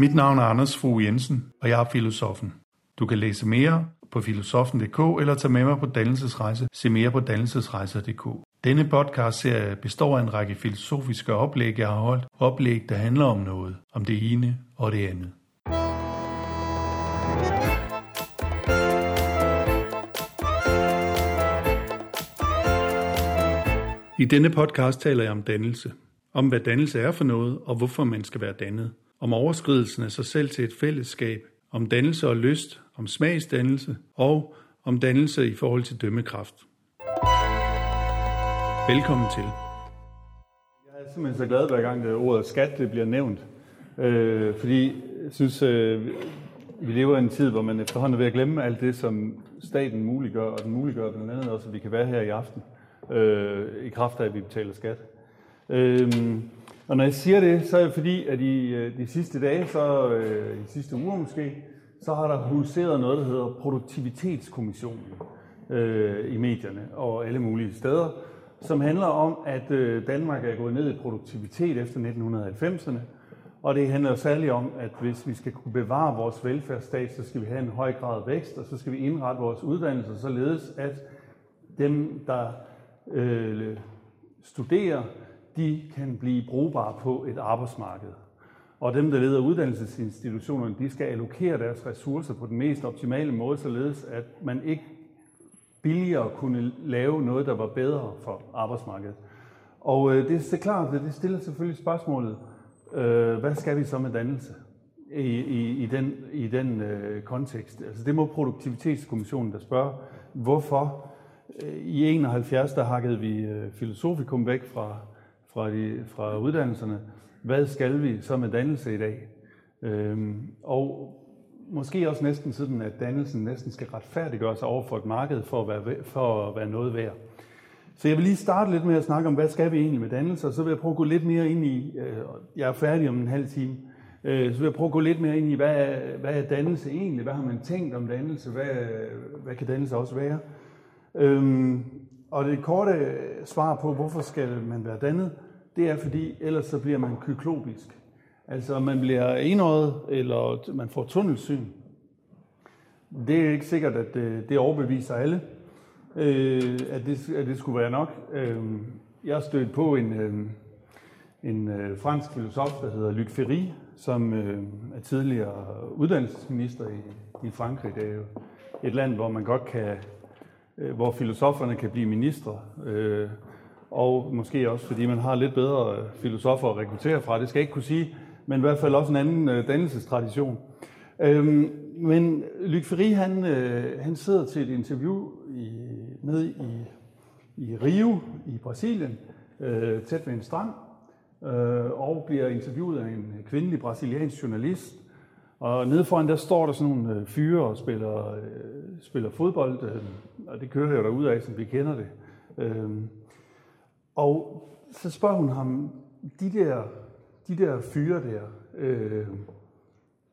Mit navn er Anders Fogh Jensen, og jeg er filosofen. Du kan læse mere på filosofen.dk eller tage med mig på dannelsesrejse. Se mere på dannelsesrejser.dk. Denne podcast-serie består af en række filosofiske oplæg, jeg har holdt. Oplæg, der handler om noget. Om det ene og det andet. I denne podcast taler jeg om dannelse. Om hvad dannelse er for noget, og hvorfor man skal være dannet. Om overskridelsen af sig selv til et fællesskab. Om dannelse og lyst. Om smagsdannelse. Og om dannelse i forhold til dømmekraft. Velkommen til. Jeg er simpelthen så glad, hver gang det ordet skat det bliver nævnt. Øh, fordi jeg synes, øh, vi lever i en tid, hvor man efterhånden er ved at glemme alt det, som staten muliggør, og den muliggør blandt andet også, at vi kan være her i aften, øh, i kraft af, at vi betaler skat. Øh, og når jeg siger det, så er det fordi, at i øh, de sidste dage, så øh, i de sidste uger måske, så har der huseret noget, der hedder Produktivitetskommissionen øh, i medierne og alle mulige steder, som handler om, at øh, Danmark er gået ned i produktivitet efter 1990'erne, og det handler særligt om, at hvis vi skal kunne bevare vores velfærdsstat, så skal vi have en høj grad af vækst, og så skal vi indrette vores uddannelser således, at dem, der øh, studerer, de kan blive brugbare på et arbejdsmarked. Og dem, der leder uddannelsesinstitutionerne, de skal allokere deres ressourcer på den mest optimale måde, således at man ikke billigere kunne lave noget, der var bedre for arbejdsmarkedet. Og øh, det er klart, at det stiller selvfølgelig spørgsmålet, øh, hvad skal vi så med dannelse i, i, i den, i den øh, kontekst? Altså det må Produktivitetskommissionen der spørge, hvorfor øh, i 71 der hakkede vi øh, filosofikum væk fra, fra, de, fra uddannelserne. Hvad skal vi så med dannelse i dag? Øhm, og måske også næsten sådan, at dannelsen næsten skal retfærdiggøre sig over for et marked for at være, for at være noget værd. Så jeg vil lige starte lidt med at snakke om, hvad skal vi egentlig med dannelse, og så vil jeg prøve at gå lidt mere ind i, øh, jeg er færdig om en halv time, øh, så vil jeg prøve at gå lidt mere ind i, hvad er, hvad er dannelse egentlig? Hvad har man tænkt om dannelse? Hvad, hvad kan dannelse også være? Øhm, og det korte øh, svar på, hvorfor skal man være dannet, det er fordi, ellers så bliver man kyklopisk. Altså man bliver enøjet, eller man får tunnelsyn. Det er ikke sikkert, at øh, det, overbeviser alle, øh, at, det, at det skulle være nok. Jeg stødte stødt på en, en fransk filosof, der hedder Luc Ferry, som er tidligere uddannelsesminister i, i Frankrig. Det er jo et land, hvor man godt kan, Øh, hvor filosoferne kan blive ministre. Øh, og måske også fordi man har lidt bedre øh, filosofer at rekruttere fra. Det skal jeg ikke kunne sige, men i hvert fald også en anden øh, dannelsestradition. Øhm, men Luc Ferry, han, øh, han sidder til et interview i, nede i, i Rio i Brasilien, øh, tæt ved en strand, øh, og bliver interviewet af en kvindelig brasiliansk journalist. Og nede foran der står der sådan nogle øh, fyre og spiller, øh, spiller fodbold, øh, og det kører jo af, som vi kender det. Øh, og så spørger hun ham, de der, de der fyre der, øh,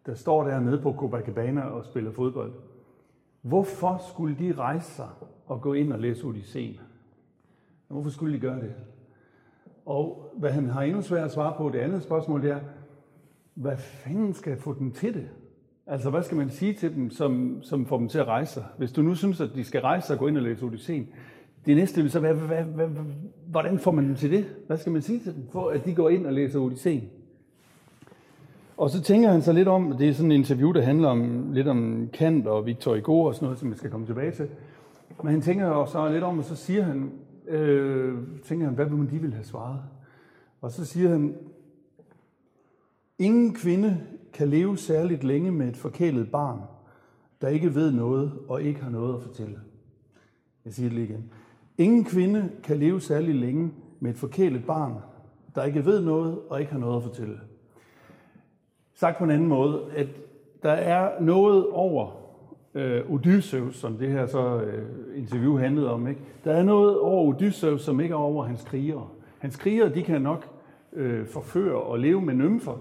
der står der nede på Copacabana og spiller fodbold, hvorfor skulle de rejse sig og gå ind og læse Odysseen? Hvorfor skulle de gøre det? Og hvad han har endnu svært at svare på, det andet spørgsmål, det er, hvad fanden skal få dem til det? Altså, hvad skal man sige til dem, som, som får dem til at rejse sig? Hvis du nu synes, at de skal rejse sig og gå ind og læse Odysseen, det næste vil så være, hvad, hvad, hvad, hvordan får man dem til det? Hvad skal man sige til dem, for at de går ind og læser Odysseen? Og så tænker han så lidt om, det er sådan en interview, der handler om, lidt om Kant og Victor Hugo og sådan noget, som vi skal komme tilbage til. Men han tænker jo så lidt om, og så siger han, øh, tænker han, hvad vil de vil have svaret? Og så siger han, ingen kvinde kan leve særligt længe med et forkælet barn, der ikke ved noget og ikke har noget at fortælle. Jeg siger det lige igen. Ingen kvinde kan leve særlig længe med et forkælet barn, der ikke ved noget og ikke har noget at fortælle. Sagt på en anden måde, at der er noget over øh, Odysseus, som det her så øh, interview handlede om. Ikke? Der er noget over Odysseus, som ikke er over hans krigere. Hans krigere, de kan nok øh, forføre og leve med nymfer,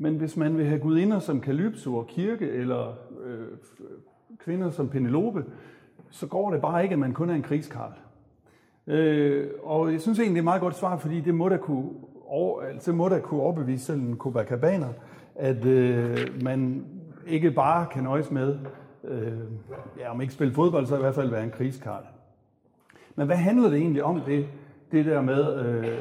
men hvis man vil have gudinder som Kalypso og Kirke, eller øh, kvinder som Penelope, så går det bare ikke, at man kun er en krigskarl. Øh, og jeg synes egentlig, det er et meget godt svar, fordi det må da kunne, over, altså må da kunne overbevise selv en Copacabana, at øh, man ikke bare kan nøjes med, øh, ja, om ikke spille fodbold, så i hvert fald være en krigskarl. Men hvad handler det egentlig om, det, det der med, øh,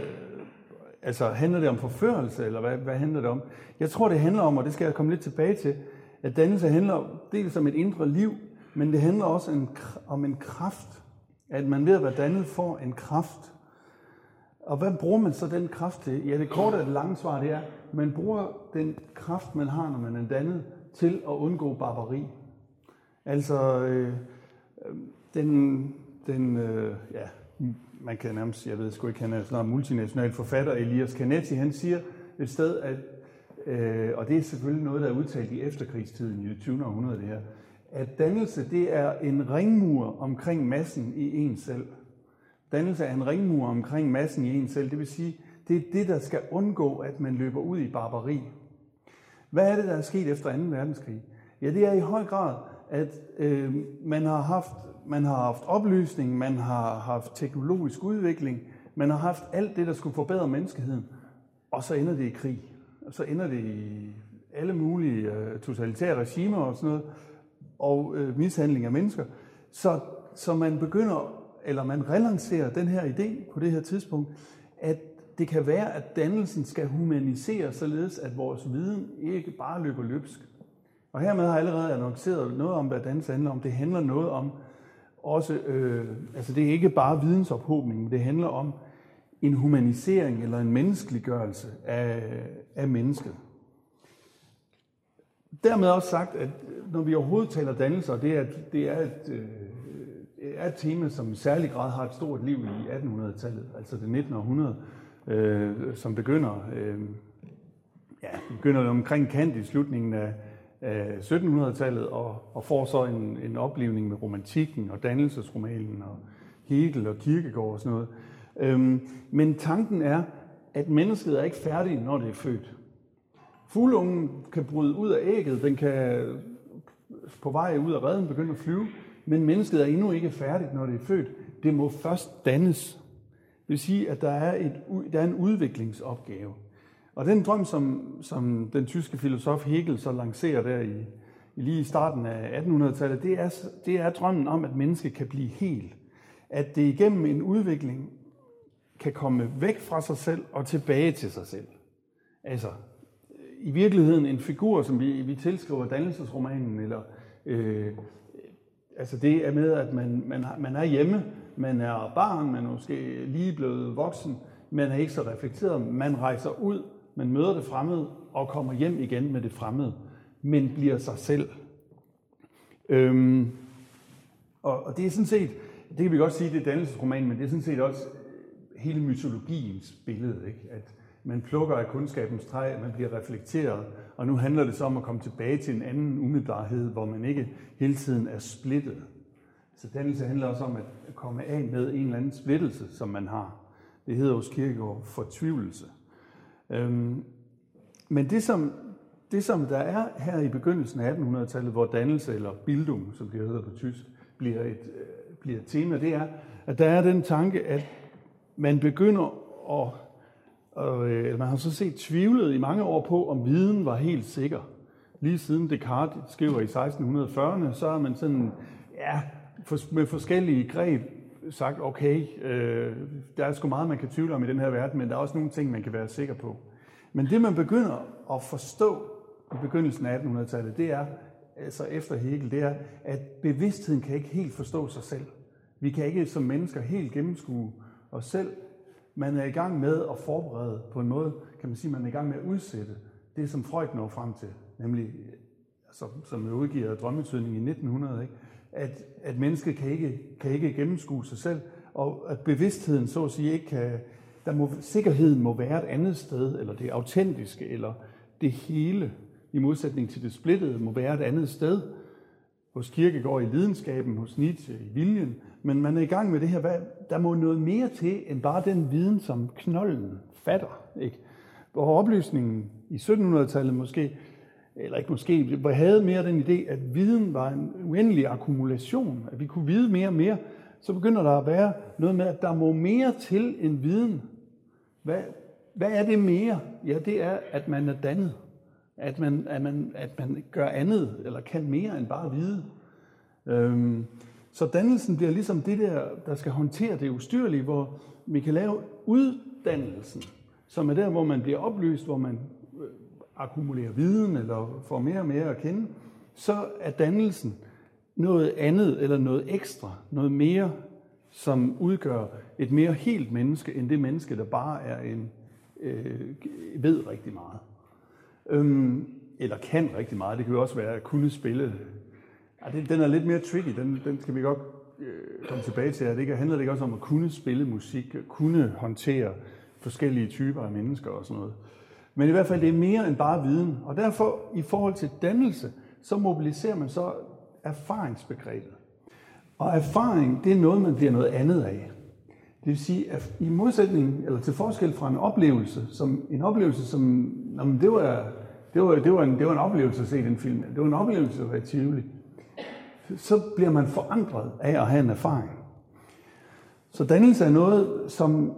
altså handler det om forførelse, eller hvad, hvad handler det om? Jeg tror, det handler om, og det skal jeg komme lidt tilbage til, at dannelse handler dels om et indre liv, men det handler også en, om en kraft. At man ved at være dannet får en kraft. Og hvad bruger man så den kraft til? Ja, det korte og det lange svar det er, man bruger den kraft, man har, når man er dannet, til at undgå barbari. Altså, øh, øh den, den øh, ja, man kan nærmest, jeg ved sgu ikke, han er sådan en multinational forfatter, Elias Canetti, han siger et sted, at, øh, og det er selvfølgelig noget, der er udtalt i efterkrigstiden i det 20. århundrede, det her, at dannelse det er en ringmur omkring massen i en selv. Dannelse er en ringmur omkring massen i en selv. Det vil sige, det er det, der skal undgå, at man løber ud i barbari. Hvad er det, der er sket efter 2. verdenskrig? Ja, det er i høj grad, at øh, man, har haft, man har haft oplysning, man har haft teknologisk udvikling, man har haft alt det, der skulle forbedre menneskeheden, og så ender det i krig. Og så ender det i alle mulige øh, totalitære regimer og sådan noget, og øh, mishandling af mennesker. Så, så man begynder, eller man relancerer den her idé på det her tidspunkt, at det kan være, at dannelsen skal humanisere, således at vores viden ikke bare løber løbsk. Og hermed har jeg allerede annonceret noget om, hvad dannelse handler om. Det handler noget om også, øh, altså det er ikke bare vidensophobning, men det handler om en humanisering eller en menneskeliggørelse af, af mennesket. Dermed også sagt, at når vi overhovedet taler dannelse, og det er, det er et, øh, er et tema, som i særlig grad har et stort liv i 1800-tallet, altså det 19. århundrede, øh, som begynder, øh, ja, begynder omkring Kant i slutningen af, af 1700-tallet, og, og får så en, en oplevning med romantikken og dannelsesromanen og Hegel og Kierkegaard og sådan noget. Øhm, men tanken er, at mennesket er ikke færdigt, når det er født. Fuglungen kan bryde ud af ægget, den kan på vej ud af redden begynde at flyve, men mennesket er endnu ikke færdigt, når det er født. Det må først dannes. Det vil sige, at der er, et, der er en udviklingsopgave. Og den drøm, som, som den tyske filosof Hegel så lancerer der i, i lige i starten af 1800-tallet, det er, det er drømmen om, at mennesket kan blive helt. At det igennem en udvikling kan komme væk fra sig selv og tilbage til sig selv. Altså, i virkeligheden en figur, som vi, vi tilskriver dannelsesromanen, eller øh, altså det er med, at man, man, man er hjemme, man er barn, man er måske lige blevet voksen, man er ikke så reflekteret, man rejser ud, man møder det fremmede og kommer hjem igen med det fremmede, men bliver sig selv. Øhm, og, og det er sådan set, det kan vi godt sige, det er dannelsesromanen, men det er sådan set også øh, hele mytologiens billede, ikke? at man plukker af kundskabens træ, man bliver reflekteret, og nu handler det så om at komme tilbage til en anden umiddelbarhed, hvor man ikke hele tiden er splittet. Så dannelse handler også om at komme af med en eller anden splittelse, som man har. Det hedder hos Kierkegaard fortvivlelse. Øhm, men det som, det, som der er her i begyndelsen af 1800-tallet, hvor dannelse, eller bildung, som det hedder på tysk, bliver et, øh, bliver et tema, det er, at der er den tanke, at man begynder at, og, øh, man har så set tvivlet i mange år på, om viden var helt sikker. Lige siden Descartes skriver i 1640'erne, så har man sådan, ja, med forskellige greb sagt, okay, øh, der er sgu meget, man kan tvivle om i den her verden, men der er også nogle ting, man kan være sikker på. Men det, man begynder at forstå i begyndelsen af 1800-tallet, det er, altså efter Hegel, det er, at bevidstheden kan ikke helt forstå sig selv. Vi kan ikke som mennesker helt gennemskue os selv. Man er i gang med at forberede på en måde, kan man sige, man er i gang med at udsætte det, som Freud når frem til, nemlig altså, som udgiver drømmetydning i 1900, ikke? At, at mennesket kan ikke, kan ikke gennemskue sig selv, og at bevidstheden så at sige ikke kan, der må, sikkerheden må være et andet sted, eller det autentiske, eller det hele, i modsætning til det splittede, må være et andet sted. Hos Kirkegaard i lidenskaben, hos Nietzsche i viljen, men man er i gang med det her, hvad, der må noget mere til, end bare den viden, som knolden fatter. Ikke? Hvor oplysningen i 1700-tallet måske eller ikke måske, vi havde mere den idé, at viden var en uendelig akkumulation, at vi kunne vide mere og mere, så begynder der at være noget med, at der må mere til en viden. Hvad, hvad er det mere? Ja, det er, at man er dannet. At man, at man, at man gør andet, eller kan mere end bare vide. Øhm, så dannelsen bliver ligesom det der, der skal håndtere det ustyrlige, hvor vi kan lave uddannelsen, som er der, hvor man bliver oplyst, hvor man akkumulerer viden eller får mere og mere at kende, så er dannelsen noget andet eller noget ekstra, noget mere, som udgør et mere helt menneske, end det menneske, der bare er en øh, ved rigtig meget. Øhm, eller kan rigtig meget. Det kan jo også være at kunne spille. Ja, det, den er lidt mere tricky, den, den skal vi godt øh, komme tilbage til. Det handler det ikke også om at kunne spille musik, kunne håndtere forskellige typer af mennesker og sådan noget. Men i hvert fald, det er mere end bare viden. Og derfor, i forhold til dannelse, så mobiliserer man så erfaringsbegrebet. Og erfaring, det er noget, man bliver noget andet af. Det vil sige, at i modsætning, eller til forskel fra en oplevelse, som en oplevelse, som, jamen det var, det var, det var, en, det var en oplevelse at se den film, det var en oplevelse at være Tivoli, så bliver man forandret af at have en erfaring. Så dannelse er noget, som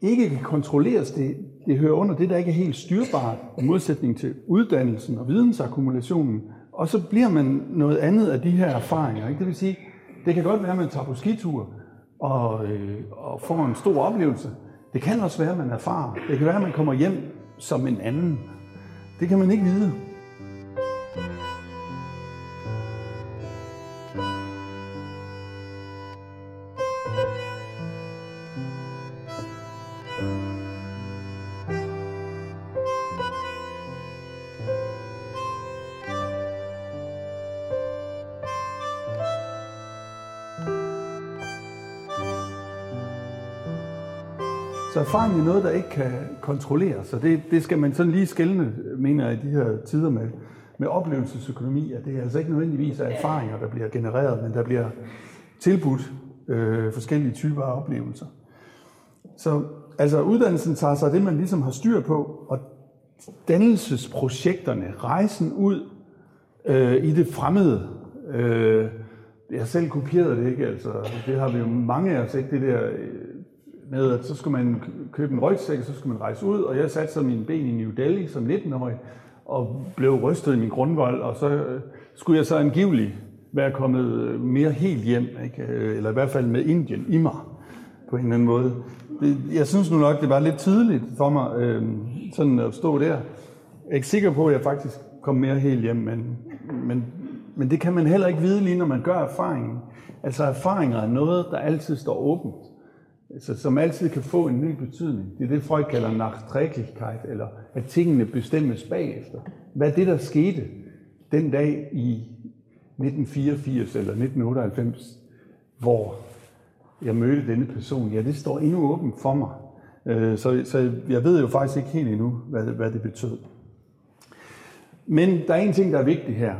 ikke kan kontrolleres. Det, det hører under det, der ikke er helt styrbart, i modsætning til uddannelsen og vidensakkumulationen. Og så bliver man noget andet af de her erfaringer. Ikke? Det vil sige, det kan godt være, at man tager på skitur og, øh, og får en stor oplevelse. Det kan også være, at man erfarer. Det kan være, at man kommer hjem som en anden. Det kan man ikke vide. Erfaring er noget, der ikke kan kontrolleres, så det, det skal man sådan lige skældne, mener jeg, i de her tider med, med oplevelsesøkonomi, at det er altså ikke nødvendigvis af erfaringer, der bliver genereret, men der bliver tilbudt øh, forskellige typer af oplevelser. Så altså uddannelsen tager sig det, man ligesom har styr på, og dannelsesprojekterne, rejsen ud øh, i det fremmede, øh, jeg selv kopieret det, ikke? Altså, det har vi jo mange af os, ikke? Det der øh, med, at så skulle man købe en rygsæk, så skulle man rejse ud, og jeg satte så mine ben i New Delhi som 19-årig, og blev rystet i min grundvold, og så øh, skulle jeg så angiveligt være kommet øh, mere helt hjem, ikke? Øh, eller i hvert fald med Indien i mig, på en eller anden måde. Jeg synes nu nok, det var lidt tidligt for mig, øh, sådan at stå der. Jeg er ikke sikker på, at jeg faktisk kom mere helt hjem, men, men, men det kan man heller ikke vide lige, når man gør erfaringen. Altså erfaringer er noget, der altid står åbent altså, som altid kan få en ny betydning. Det er det, Freud kalder nachträglichkeit, eller at tingene bestemmes bagefter. Hvad er det, der skete den dag i 1984 eller 1998, hvor jeg mødte denne person? Ja, det står endnu åbent for mig. Øh, så, så jeg ved jo faktisk ikke helt endnu, hvad, hvad det betød. Men der er en ting, der er vigtig her.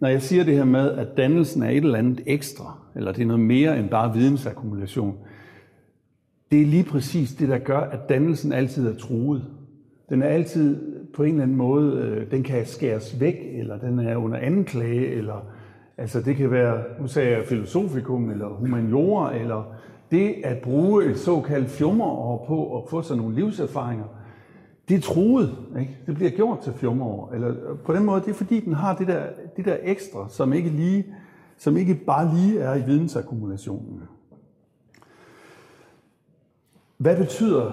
Når jeg siger det her med, at dannelsen er et eller andet ekstra, eller det er noget mere end bare vidensakkumulation, det er lige præcis det, der gør, at dannelsen altid er truet. Den er altid på en eller anden måde, øh, den kan skæres væk, eller den er under anklage, eller altså det kan være, nu sagde jeg filosofikum, eller humaniora, eller det at bruge et såkaldt fjummerår på at få sig nogle livserfaringer, det er truet. Ikke? Det bliver gjort til fjummerår. Eller øh, på den måde, det er fordi, den har det der, det der ekstra, som ikke, lige, som ikke bare lige er i vidensakkumulationen. Hvad betyder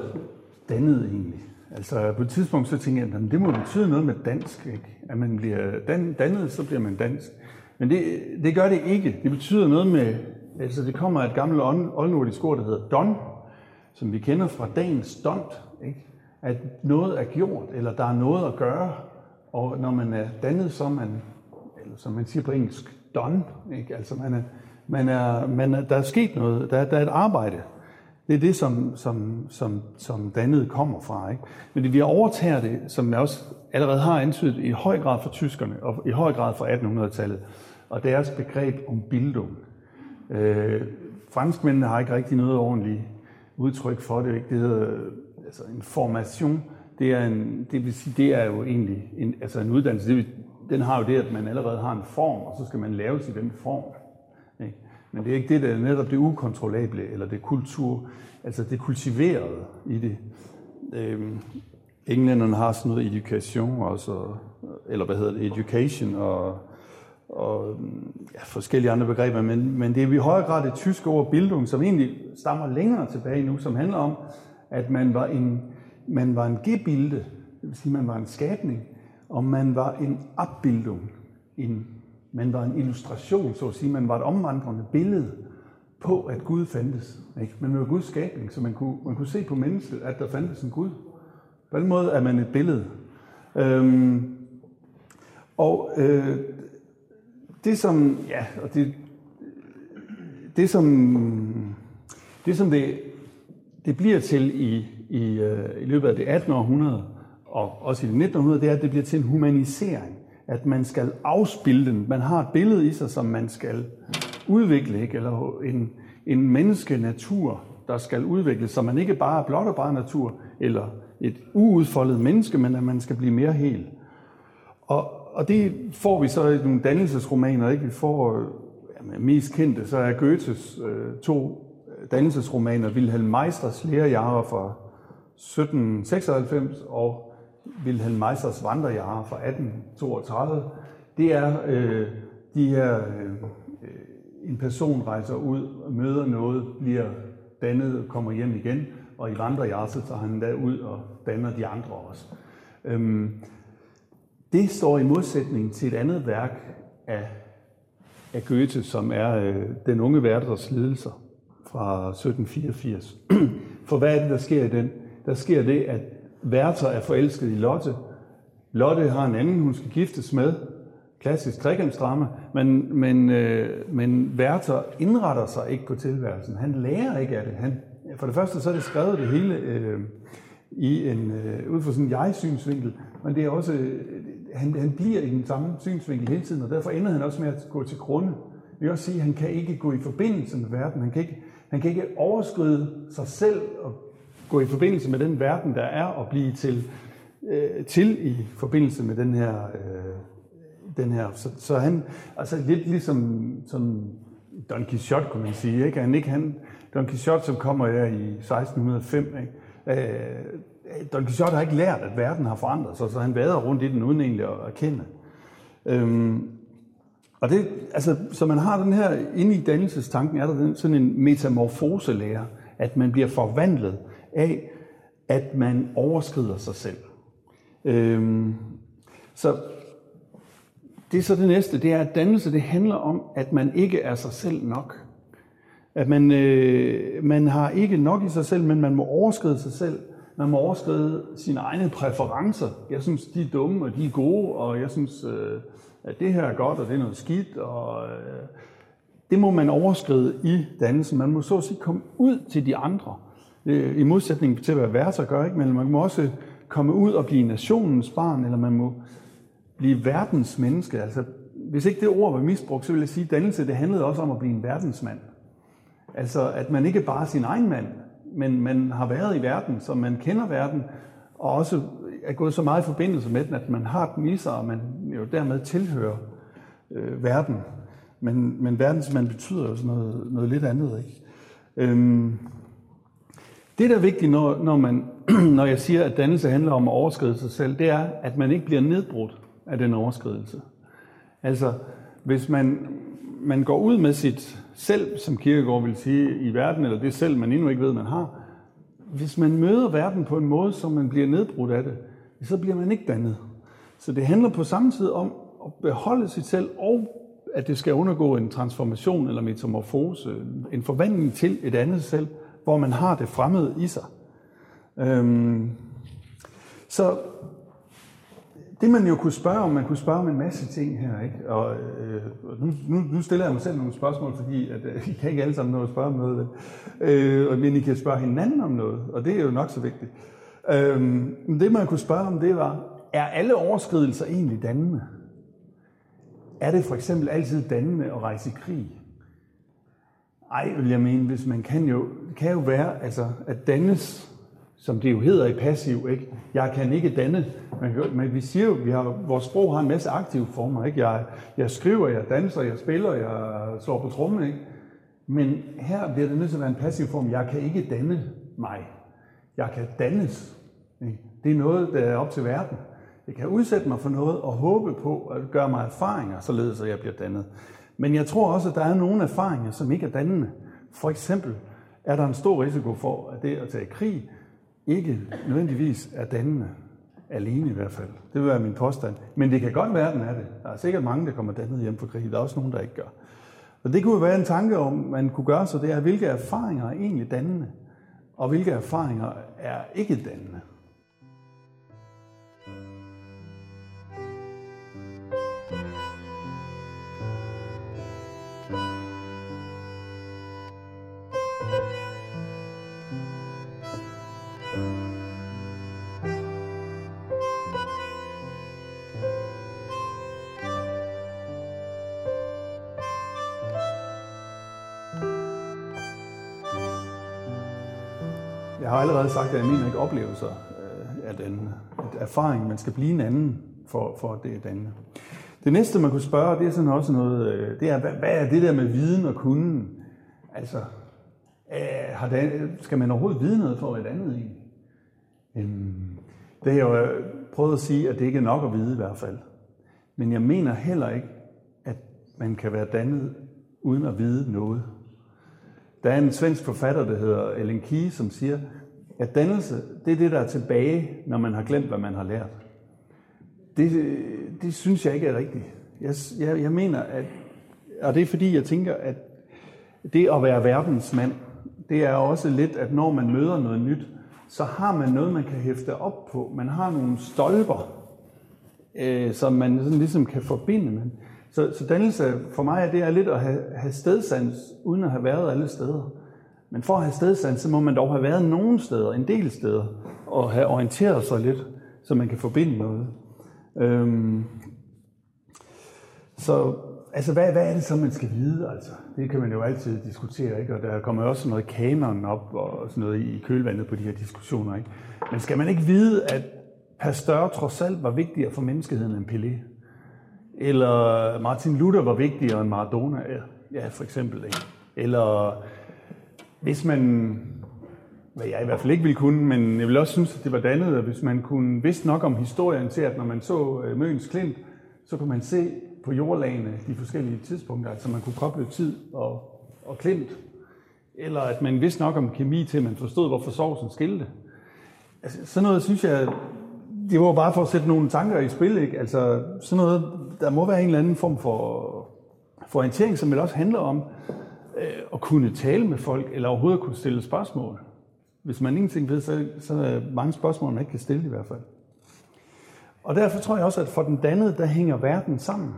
dannet egentlig? Altså på et tidspunkt så tænker jeg, at det må betyde noget med dansk. Ikke? At man bliver dannet, så bliver man dansk. Men det, det gør det ikke. Det betyder noget med, altså det kommer af et gammelt oldnordisk ord, der hedder don, som vi kender fra dagens dont. Ikke? At noget er gjort, eller der er noget at gøre. Og når man er dannet, så er man, eller som man siger på engelsk, done. Ikke? Altså man er, man er, man er, der er sket noget, der, der er et arbejde. Det er det, som, som, som, som dannet kommer fra. Ikke? Men vi overtager det, som jeg også allerede har antydet, i høj grad fra tyskerne, og i høj grad fra 1800-tallet, og deres begreb om bildung. Øh, franskmændene har ikke rigtig noget ordentligt udtryk for det. Ikke? Det hedder altså en formation. Det, er en, det vil sige, det er jo egentlig en, altså en uddannelse. Det vil, den har jo det, at man allerede har en form, og så skal man lave i den form. Men det er ikke det, der er netop det ukontrollable, eller det kultur, altså det kultiverede i det. Øhm, englænderne har sådan noget education, også, eller hvad hedder det, education og, og ja, forskellige andre begreber, men, men det er i højere grad det tyske ord Bildung, som egentlig stammer længere tilbage nu, som handler om, at man var en, man var en gebilde, det vil sige, man var en skabning, og man var en Abbildung, en, man var en illustration, så at sige, man var et omvandrende billede på, at Gud fandtes. Ikke? Man var Guds skabning, så man kunne, man kunne se på mennesket, at der fandtes en Gud. På den måde er man et billede. Øhm, og øh, det som, ja, og det, det som, det som det, det bliver til i, i, øh, i løbet af det 18. århundrede, og også i det 1900, det er, at det bliver til en humanisering. At man skal afspille den. Man har et billede i sig, som man skal udvikle, ikke? eller en, en menneskenatur, der skal udvikles, så man ikke bare er blot og bare natur, eller et uudfoldet menneske, men at man skal blive mere hel. Og, og det får vi så i nogle dannelsesromaner, ikke? Vi får, ja, mest kendte, så er Goethes øh, to dannelsesromaner, Wilhelm Meisters Lærerjahre fra 1796 og Wilhelm Meisters Vandrejahre fra 1832. Det er øh, de her, øh, en person rejser ud, møder noget, bliver dannet, kommer hjem igen, og i Vandrejahre så tager han da ud og danner de andre også. Øhm, det står i modsætning til et andet værk af, af Goethe, som er øh, Den unge Werthers lidelser fra 1784. For hvad er det, der sker i den? Der sker det, at Werther er forelsket i Lotte. Lotte har en anden, hun skal giftes med. Klassisk trekantsdrama. Men, men, øh, men Werther indretter sig ikke på tilværelsen. Han lærer ikke af det. Han, for det første så er det skrevet det hele øh, i en, øh, ud fra sådan en jeg-synsvinkel, men det er også, øh, han, han bliver i den samme synsvinkel hele tiden, og derfor ender han også med at gå til grunde. Jeg vil også sige, at han kan ikke gå i forbindelse med verden. Han kan ikke, han kan ikke overskride sig selv og gå i forbindelse med den verden, der er, og blive til, øh, til i forbindelse med den her. Øh, den her. Så, så han, altså lidt ligesom sådan Don Quixote, kunne man sige. Ikke? Han, ikke han, Don Quixote, som kommer her i 1605, ikke? Øh, Don Quixote har ikke lært, at verden har forandret sig, så han vader rundt i den uden egentlig at erkende. Øhm, og det, altså, så man har den her, inde i dannelsestanken er der den, sådan en metamorfoselære, at man bliver forvandlet af, at man overskrider sig selv. Øhm, så det er så det næste, det er, at dannelse det handler om, at man ikke er sig selv nok. At man, øh, man har ikke nok i sig selv, men man må overskride sig selv. Man må overskride sine egne præferencer. Jeg synes, de er dumme, og de er gode, og jeg synes, øh, at det her er godt, og det er noget skidt. Og, øh, det må man overskride i dannelsen. Man må så at sige komme ud til de andre. Øh, I modsætning til, hvad værter gør, ikke? men man må også komme ud og blive nationens barn, eller man må blive verdens menneske. Altså, hvis ikke det ord var misbrugt, så ville jeg sige, at dannelse det handlede også om at blive en verdensmand. Altså, at man ikke bare er sin egen mand, men man har været i verden, så man kender verden, og også er gået så meget i forbindelse med den, at man har den i sig, og man jo dermed tilhører øh, verden. Men, men verdensmand betyder jo sådan noget, noget lidt andet, ikke? Øhm, det, der er vigtigt, når, når, man, når jeg siger, at dannelse handler om at overskride sig selv, det er, at man ikke bliver nedbrudt af den overskridelse. Altså, hvis man, man går ud med sit selv, som Kierkegaard vil sige, i verden, eller det selv, man endnu ikke ved, man har, hvis man møder verden på en måde, som man bliver nedbrudt af det, så bliver man ikke dannet. Så det handler på samme tid om at beholde sit selv, og at det skal undergå en transformation eller metamorfose, en forvandling til et andet selv, hvor man har det fremmede i sig. Øhm, så det man jo kunne spørge om, man kunne spørge om en masse ting her, ikke? Og øh, nu, nu, nu stiller jeg mig selv nogle spørgsmål, fordi at, øh, I kan ikke alle sammen nå at spørge om noget, øh, men I kan spørge hinanden om noget, og det er jo nok så vigtigt. Øh, men det man kunne spørge om, det var, er alle overskridelser egentlig dannende? Er det for eksempel altid dannende at rejse i krig? Ej, vil jeg mene, hvis man kan jo, det kan jo være, altså, at dannes som det jo hedder i passiv, ikke? Jeg kan ikke danne. Man, Men vi siger jo, vi har, vores sprog har en masse aktive former, ikke? Jeg, jeg skriver, jeg danser, jeg spiller, jeg slår på tromme, ikke? Men her bliver det nødt til at være en passiv form. Jeg kan ikke danne mig. Jeg kan dannes. Ikke? Det er noget, der er op til verden. Jeg kan udsætte mig for noget og håbe på at gøre mig erfaringer, således at jeg bliver dannet. Men jeg tror også, at der er nogle erfaringer, som ikke er dannende. For eksempel er der en stor risiko for, at det at tage krig ikke nødvendigvis er dannende. Alene i hvert fald. Det vil være min påstand. Men det kan godt være, at den er det. Der er sikkert mange, der kommer dannet hjem fra krig. Der er også nogen, der ikke gør. Og det kunne være en tanke om, man kunne gøre sig, det er, hvilke erfaringer er egentlig dannende, og hvilke erfaringer er ikke dannende. Allerede sagt, at jeg mener ikke oplevelser øh, er dannende. At erfaring, man skal blive en anden, for, for at det er dannende. Det næste, man kunne spørge, det er sådan også noget, øh, det er, hvad, hvad er det der med viden og kunden? Altså, øh, har det, skal man overhovedet vide noget for at være dannet i? Øhm, det har jeg jo øh, prøvet at sige, at det ikke er nok at vide i hvert fald. Men jeg mener heller ikke, at man kan være dannet uden at vide noget. Der er en svensk forfatter, der hedder Ellen Key, som siger, at dannelse, det er det, der er tilbage, når man har glemt, hvad man har lært. Det, det synes jeg ikke er rigtigt. Jeg, jeg, jeg mener, at, og det er fordi, jeg tænker, at det at være verdensmand, det er også lidt, at når man møder noget nyt, så har man noget, man kan hæfte op på. Man har nogle stolper, øh, som man sådan ligesom kan forbinde med. Så, så dannelse for mig det er lidt at have, have stedsans, uden at have været alle steder. Men for at have stedsans, så må man dog have været nogen steder, en del steder, og have orienteret sig lidt, så man kan forbinde noget. Øhm, så altså, hvad, hvad er det så, man skal vide? Altså? Det kan man jo altid diskutere, ikke? og der kommer også noget kanon op og sådan noget i kølvandet på de her diskussioner. Ikke? Men skal man ikke vide, at Pasteur trods alt var vigtigere for menneskeheden end Pelé? Eller Martin Luther var vigtigere end Maradona, ja, for eksempel. Ikke? Eller hvis man, hvad jeg i hvert fald ikke ville kunne, men jeg vil også synes, at det var dannet, hvis man kunne vidste nok om historien til, at når man så øh, Møns Klint, så kunne man se på jordlagene de forskellige tidspunkter, altså man kunne koble tid og, og klint. Eller at man vidste nok om kemi til, at man forstod, hvorfor sovsen skilte. Altså, sådan noget synes jeg, det var bare for at sætte nogle tanker i spil. Ikke? Altså, sådan noget, der må være en eller anden form for, for orientering, som vel også handler om at kunne tale med folk, eller overhovedet kunne stille spørgsmål. Hvis man ingenting ved, så, så er der mange spørgsmål, man ikke kan stille i hvert fald. Og derfor tror jeg også, at for den dannede, der hænger verden sammen.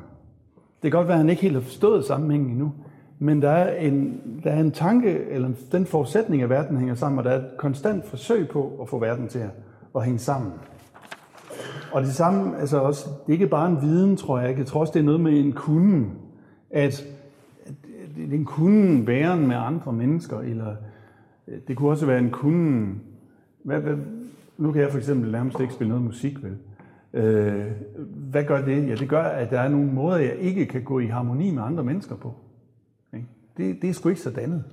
Det kan godt være, at han ikke helt har forstået sammenhængen endnu, men der er en, der er en tanke, eller den forudsætning, at verden hænger sammen, og der er et konstant forsøg på at få verden til at, at hænge sammen. Og det samme, altså også, det er ikke bare en viden, tror jeg. Jeg tror også, det er noget med en kunde. At, den kunne være med andre mennesker, eller øh, det kunne også være en kunde... Hvad, hvad, nu kan jeg for eksempel nærmest ikke spille noget musik, vel? Øh, hvad gør det? Ja, det gør, at der er nogle måder, jeg ikke kan gå i harmoni med andre mennesker på. Ikke? Det, det er sgu ikke så dannet.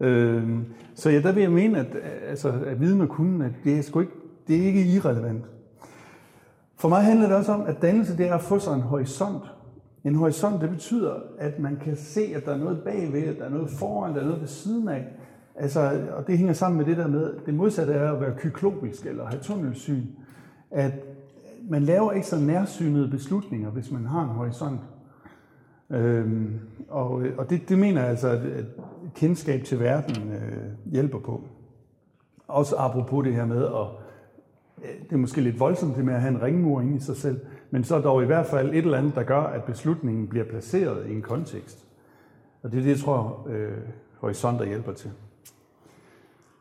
Øh, så ja, der vil jeg mene, at, altså, at vide med kunden, at det er sgu ikke, det er ikke irrelevant. For mig handler det også om, at dannelse det er at få sig en horisont. En horisont, det betyder, at man kan se, at der er noget bagved, at der er noget foran, der er noget ved siden af. Altså, og det hænger sammen med det der med, det modsatte er at være kyklopisk eller have tunnelsyn. At man laver ikke så nærsynede beslutninger, hvis man har en horisont. Øhm, og og det, det mener jeg altså, at, at kendskab til verden øh, hjælper på. Også apropos det her med at øh, det er måske lidt voldsomt det med at have en ringmur inde i sig selv, men så er dog i hvert fald et eller andet, der gør, at beslutningen bliver placeret i en kontekst. Og det er det, jeg tror, øh, horisonter hjælper til.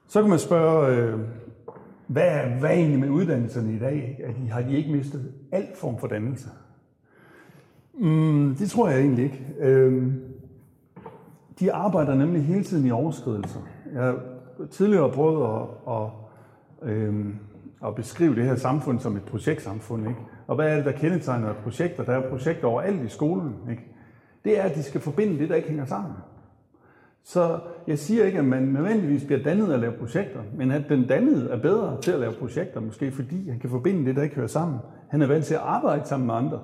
Så kan man spørge, øh, hvad, er, hvad er egentlig med uddannelserne i dag? At de, har de ikke mistet alt form for dannelse? Mm, det tror jeg egentlig ikke. Øh, de arbejder nemlig hele tiden i overskridelser. Jeg har tidligere prøvet at, at øh, at beskrive det her samfund som et projektsamfund. Ikke? Og hvad er det, der kendetegner projekter? Der er projekter overalt i skolen. Ikke? Det er, at de skal forbinde det, der ikke hænger sammen. Så jeg siger ikke, at man nødvendigvis bliver dannet at lave projekter, men at den dannede er bedre til at lave projekter, måske fordi han kan forbinde det, der ikke hører sammen. Han er vant til at arbejde sammen med andre.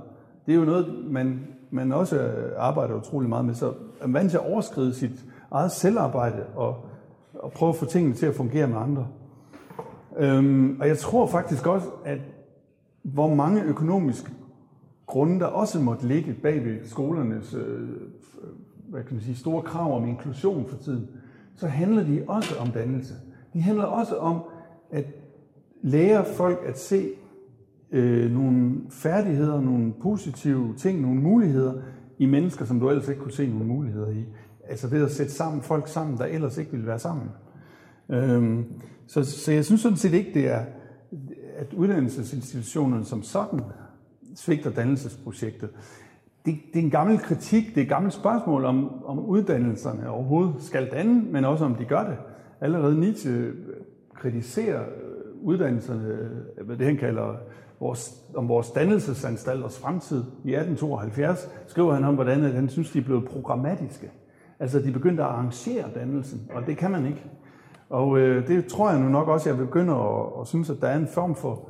Det er jo noget, man, man også arbejder utrolig meget med. Så er vant til at overskride sit eget selvarbejde og, og prøve at få tingene til at fungere med andre. Øhm, og jeg tror faktisk også, at hvor mange økonomiske grunde, der også måtte ligge bag ved skolernes øh, hvad kan man sige, store krav om inklusion for tiden, så handler de også om dannelse. De handler også om at lære folk at se øh, nogle færdigheder, nogle positive ting, nogle muligheder i mennesker, som du ellers ikke kunne se nogle muligheder i. Altså ved at sætte sammen folk sammen, der ellers ikke ville være sammen. Øhm, så, så jeg synes sådan set ikke, det er, at uddannelsesinstitutionerne som sådan svigter dannelsesprojektet. Det, det er en gammel kritik, det er et gammelt spørgsmål om, om uddannelserne overhovedet skal danne, men også om de gør det. Allerede Nietzsche øh, kritiserer øh, uddannelserne, øh, hvad det han kalder vores, om vores dannelsesanstalters fremtid i 1872, skriver han om, hvordan han synes, de er blevet programmatiske. Altså, de begyndte at arrangere dannelsen, og det kan man ikke. Og øh, det tror jeg nu nok også, at jeg begynder at, at synes, at der er en form for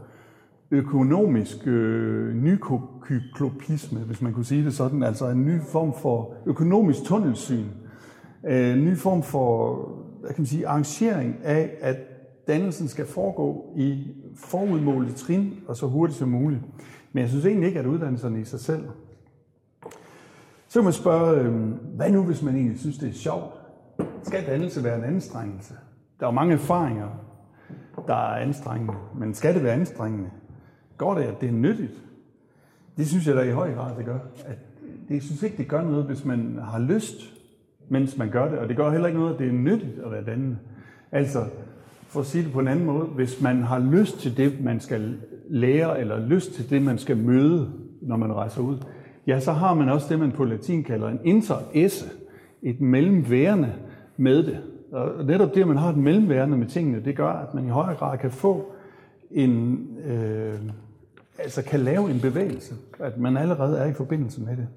økonomisk øh, nykyklopisme, hvis man kunne sige det sådan, altså en ny form for økonomisk tunnelsyn, øh, en ny form for hvad kan man sige, arrangering af, at dannelsen skal foregå i forudmålte trin og så hurtigt som muligt. Men jeg synes egentlig ikke, at uddannelserne i sig selv. Så kan man spørge, øh, hvad nu hvis man egentlig synes, det er sjovt? Skal dannelse være en anstrengelse? Der er mange erfaringer, der er anstrengende, men skal det være anstrengende? Går det, at det er nyttigt? Det synes jeg da i høj grad, det gør. At det, synes ikke, det gør noget, hvis man har lyst, mens man gør det. Og det gør heller ikke noget, at det er nyttigt at være dannende. Altså, for at sige det på en anden måde, hvis man har lyst til det, man skal lære, eller lyst til det, man skal møde, når man rejser ud, ja, så har man også det, man på latin kalder en interesse, et mellemværende med det. Og netop det, at man har et mellemværende med tingene, det gør, at man i højere grad kan få en, øh, altså kan lave en bevægelse, at man allerede er i forbindelse med det.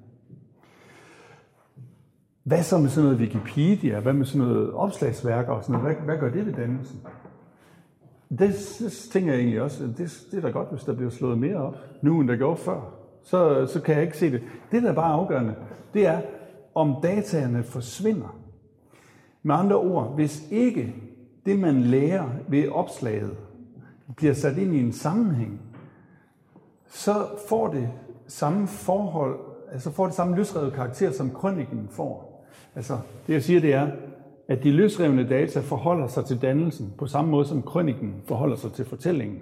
Hvad så med sådan noget Wikipedia? Hvad med sådan noget opslagsværker og sådan noget? Hvad, hvad gør det ved dannelsen? Det, det tænker jeg egentlig også, det, det er da godt, hvis der bliver slået mere op, nu end der gjorde før. Så, så kan jeg ikke se det. Det, der er bare afgørende, det er, om dataerne forsvinder. Med andre ord, hvis ikke det, man lærer ved opslaget, bliver sat ind i en sammenhæng, så får det samme forhold, altså får det samme løsrevet karakter, som krønningen får. Altså, det jeg siger, det er, at de løsrevne data forholder sig til dannelsen på samme måde, som krønningen forholder sig til fortællingen.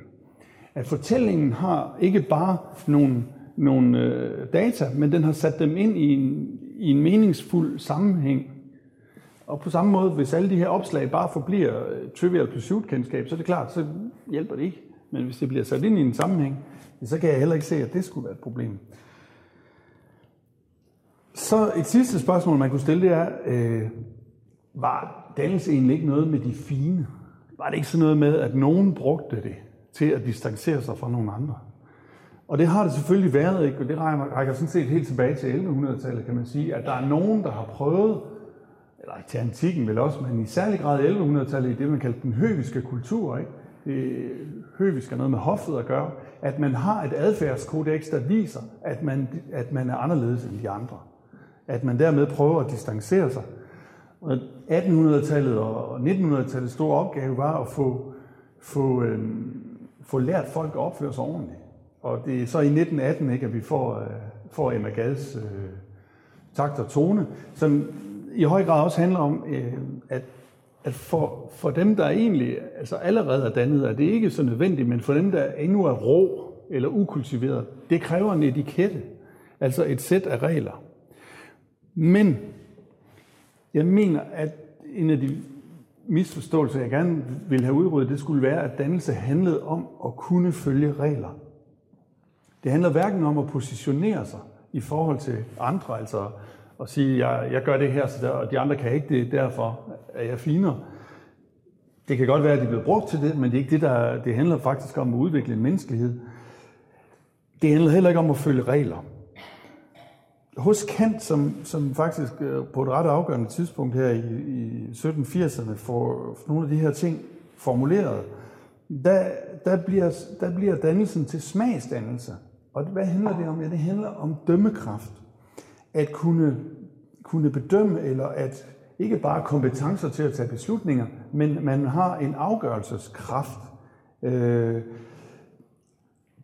At fortællingen har ikke bare nogle, nogle øh, data, men den har sat dem ind i en, i en meningsfuld sammenhæng. Og på samme måde, hvis alle de her opslag bare forbliver øh, trivial pursuit-kendskab, så er det klart, så hjælper det ikke. Men hvis det bliver sat ind i en sammenhæng, så kan jeg heller ikke se, at det skulle være et problem. Så et sidste spørgsmål, man kunne stille, det er, øh, var dannelse egentlig ikke noget med de fine? Var det ikke sådan noget med, at nogen brugte det til at distancere sig fra nogle andre? Og det har det selvfølgelig været, ikke? og det rækker sådan set helt tilbage til 1100-tallet, kan man sige, at der er nogen, der har prøvet, eller til antikken vel også, men i særlig grad 1100-tallet i det, man kaldte den høviske kultur, ikke? det høvisk er noget med hoffet at gøre, at man har et adfærdskodex, der viser, at man, at man er anderledes end de andre. At man dermed prøver at distancere sig. Og 1800-tallet og 1900-tallets store opgave var at få, få, øh, få lært folk at opføre sig ordentligt. Og det er så i 1918, ikke, at vi får, øh, får Emma Gads øh, takt og tone, som i høj grad også handler om, øh, at at for, for dem, der egentlig altså allerede er dannet, er det ikke så nødvendigt, men for dem, der endnu er rå eller ukultiveret, det kræver en etikette, altså et sæt af regler. Men jeg mener, at en af de misforståelser, jeg gerne vil have udryddet, det skulle være, at dannelse handlede om at kunne følge regler. Det handler hverken om at positionere sig i forhold til andre, altså og sige, jeg, jeg gør det her, så der, og de andre kan ikke det, derfor er jeg finere. Det kan godt være, at de bliver brugt til det, men det er ikke det, der, det handler faktisk om at udvikle en menneskelighed. Det handler heller ikke om at følge regler. hos Kant, som, som faktisk øh, på et ret afgørende tidspunkt her i, i 1780'erne får nogle af de her ting formuleret, der, der, bliver, der bliver dannelsen til smagsdannelse. Og hvad handler det om? Ja, det handler om dømmekraft. At kunne, kunne bedømme, eller at ikke bare kompetencer til at tage beslutninger, men man har en afgørelseskraft. Øh,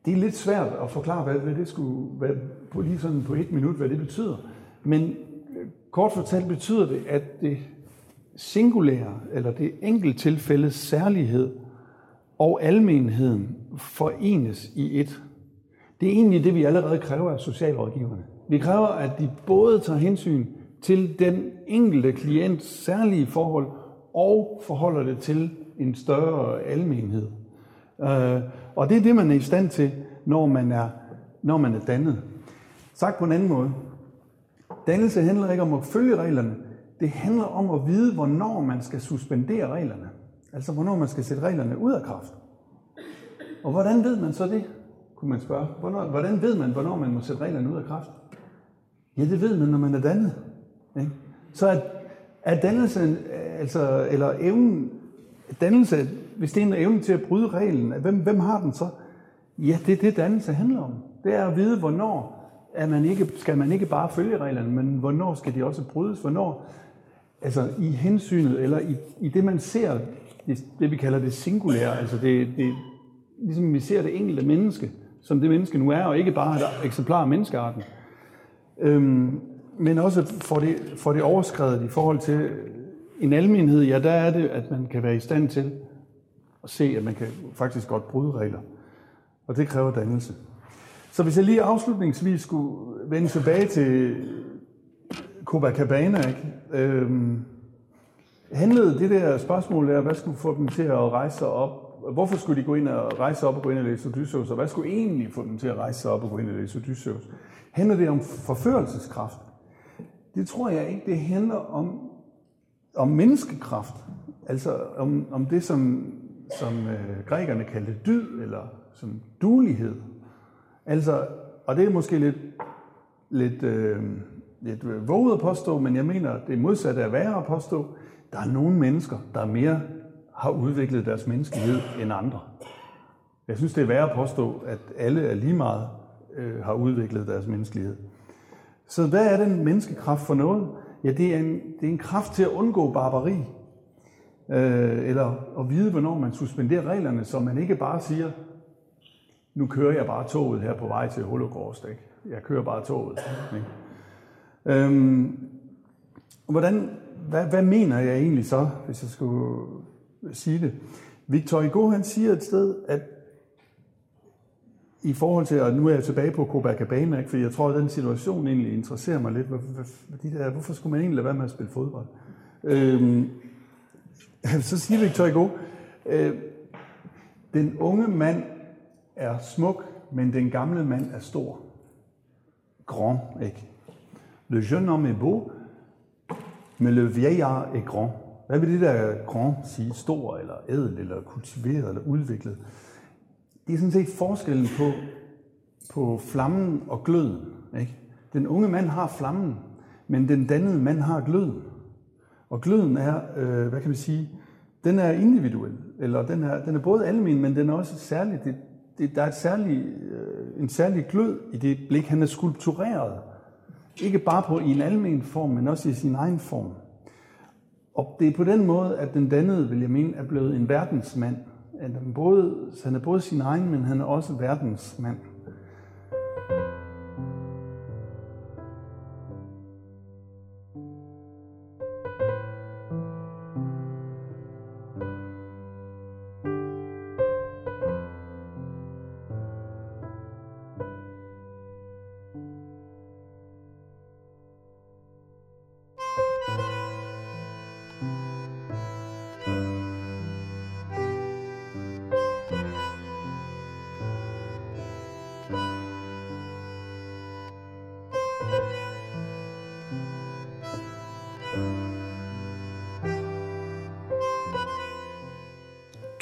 det er lidt svært at forklare, hvad, hvad det skulle, hvad, på lige sådan på et minut, hvad det betyder. Men øh, kort fortalt betyder det, at det singulære, eller det enkelt tilfælde særlighed og almenheden forenes i et. Det er egentlig det, vi allerede kræver af socialrådgiverne. Vi kræver, at de både tager hensyn til den enkelte klients særlige forhold og forholder det til en større almenhed. Øh, og det er det, man er i stand til, når man er, når man er dannet. Sagt på en anden måde. Dannelse handler ikke om at følge reglerne. Det handler om at vide, hvornår man skal suspendere reglerne. Altså, hvornår man skal sætte reglerne ud af kraft. Og hvordan ved man så det, kunne man spørge. Hvornår, hvordan ved man, hvornår man må sætte reglerne ud af kraft? Ja, det ved man, når man er dannet. Ikke? Så at, er dannelsen, altså, eller evnen, dannelse, hvis det er en evne til at bryde reglen, hvem, hvem har den så? Ja, det er det, dannelse handler om. Det er at vide, hvornår er man ikke, skal man ikke bare følge reglerne, men hvornår skal de også brydes? Hvornår, altså i hensynet, eller i, i det, man ser, det, det vi kalder det singulære, altså det, det, ligesom vi ser det enkelte menneske, som det menneske nu er, og ikke bare et eksemplar af menneskearten. Øhm, men også for det, for det overskrevet i forhold til øh, en almenhed, ja, der er det, at man kan være i stand til at se, at man kan faktisk godt bryde regler. Og det kræver dannelse. Så hvis jeg lige afslutningsvis skulle vende tilbage til Copacabana, ikke? Øhm, handlede det der spørgsmål der, hvad skulle få dem til at rejse sig op? Hvorfor skulle de gå ind og rejse op og gå ind og læse Odysseus? Og hvad skulle egentlig få dem til at rejse sig op og gå ind og læse Odysseus? Handler det om forførelseskraft? Det tror jeg ikke. Det handler om, om menneskekraft. Altså om, om det, som, som øh, grækerne kaldte dyd, eller som dulighed. Altså, og det er måske lidt, lidt, øh, lidt våget at påstå, men jeg mener, det er modsatte er værre at påstå. Der er nogle mennesker, der er mere har udviklet deres menneskelighed end andre. Jeg synes, det er værre at påstå, at alle er lige meget øh, har udviklet deres menneskelighed. Så hvad er den menneskekraft for noget? Ja, det er en, det er en kraft til at undgå barbari. Øh, eller at vide, hvornår man suspenderer reglerne, så man ikke bare siger, nu kører jeg bare toget her på vej til Holocaust. Ikke? Jeg kører bare toget. Ikke? Øhm, hvordan, hvad, hvad mener jeg egentlig så, hvis jeg skulle sige det? Victor Hugo han siger et sted, at i forhold til, og nu er jeg tilbage på Copacabana, ikke? for jeg tror, at den situation egentlig interesserer mig lidt. Hvorfor, de der, hvorfor skulle man egentlig lade være med at spille fodbold? Øhm, så siger Victor Hugo, øh, den unge mand er smuk, men den gamle mand er stor. Grand, ikke? Le jeune homme est beau, mais le vieillard est grand. Hvad vil det der grand sige? Stor, eller ædel, eller kultiveret, eller udviklet? Det er sådan set forskellen på, på flammen og gløden. Ikke? Den unge mand har flammen, men den dannede mand har gløden. Og gløden er, øh, hvad kan man sige, den er individuel, eller den er, den er både almen, men den er også særlig, det, det, der er et særlig, øh, en særlig glød i det blik. Han er skulptureret, ikke bare på i en almen form, men også i sin egen form. Og det er på den måde, at den dannede, vil jeg mene, er blevet en verdensmand. At han, både, han er både sin egen, men han er også verdensmand.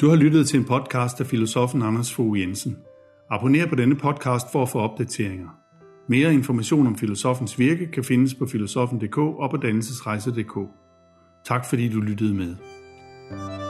Du har lyttet til en podcast af filosofen Anders Fogh Jensen. Abonner på denne podcast for at få opdateringer. Mere information om filosofens virke kan findes på filosofen.dk og på dannelsesrejse.dk. Tak fordi du lyttede med. thank you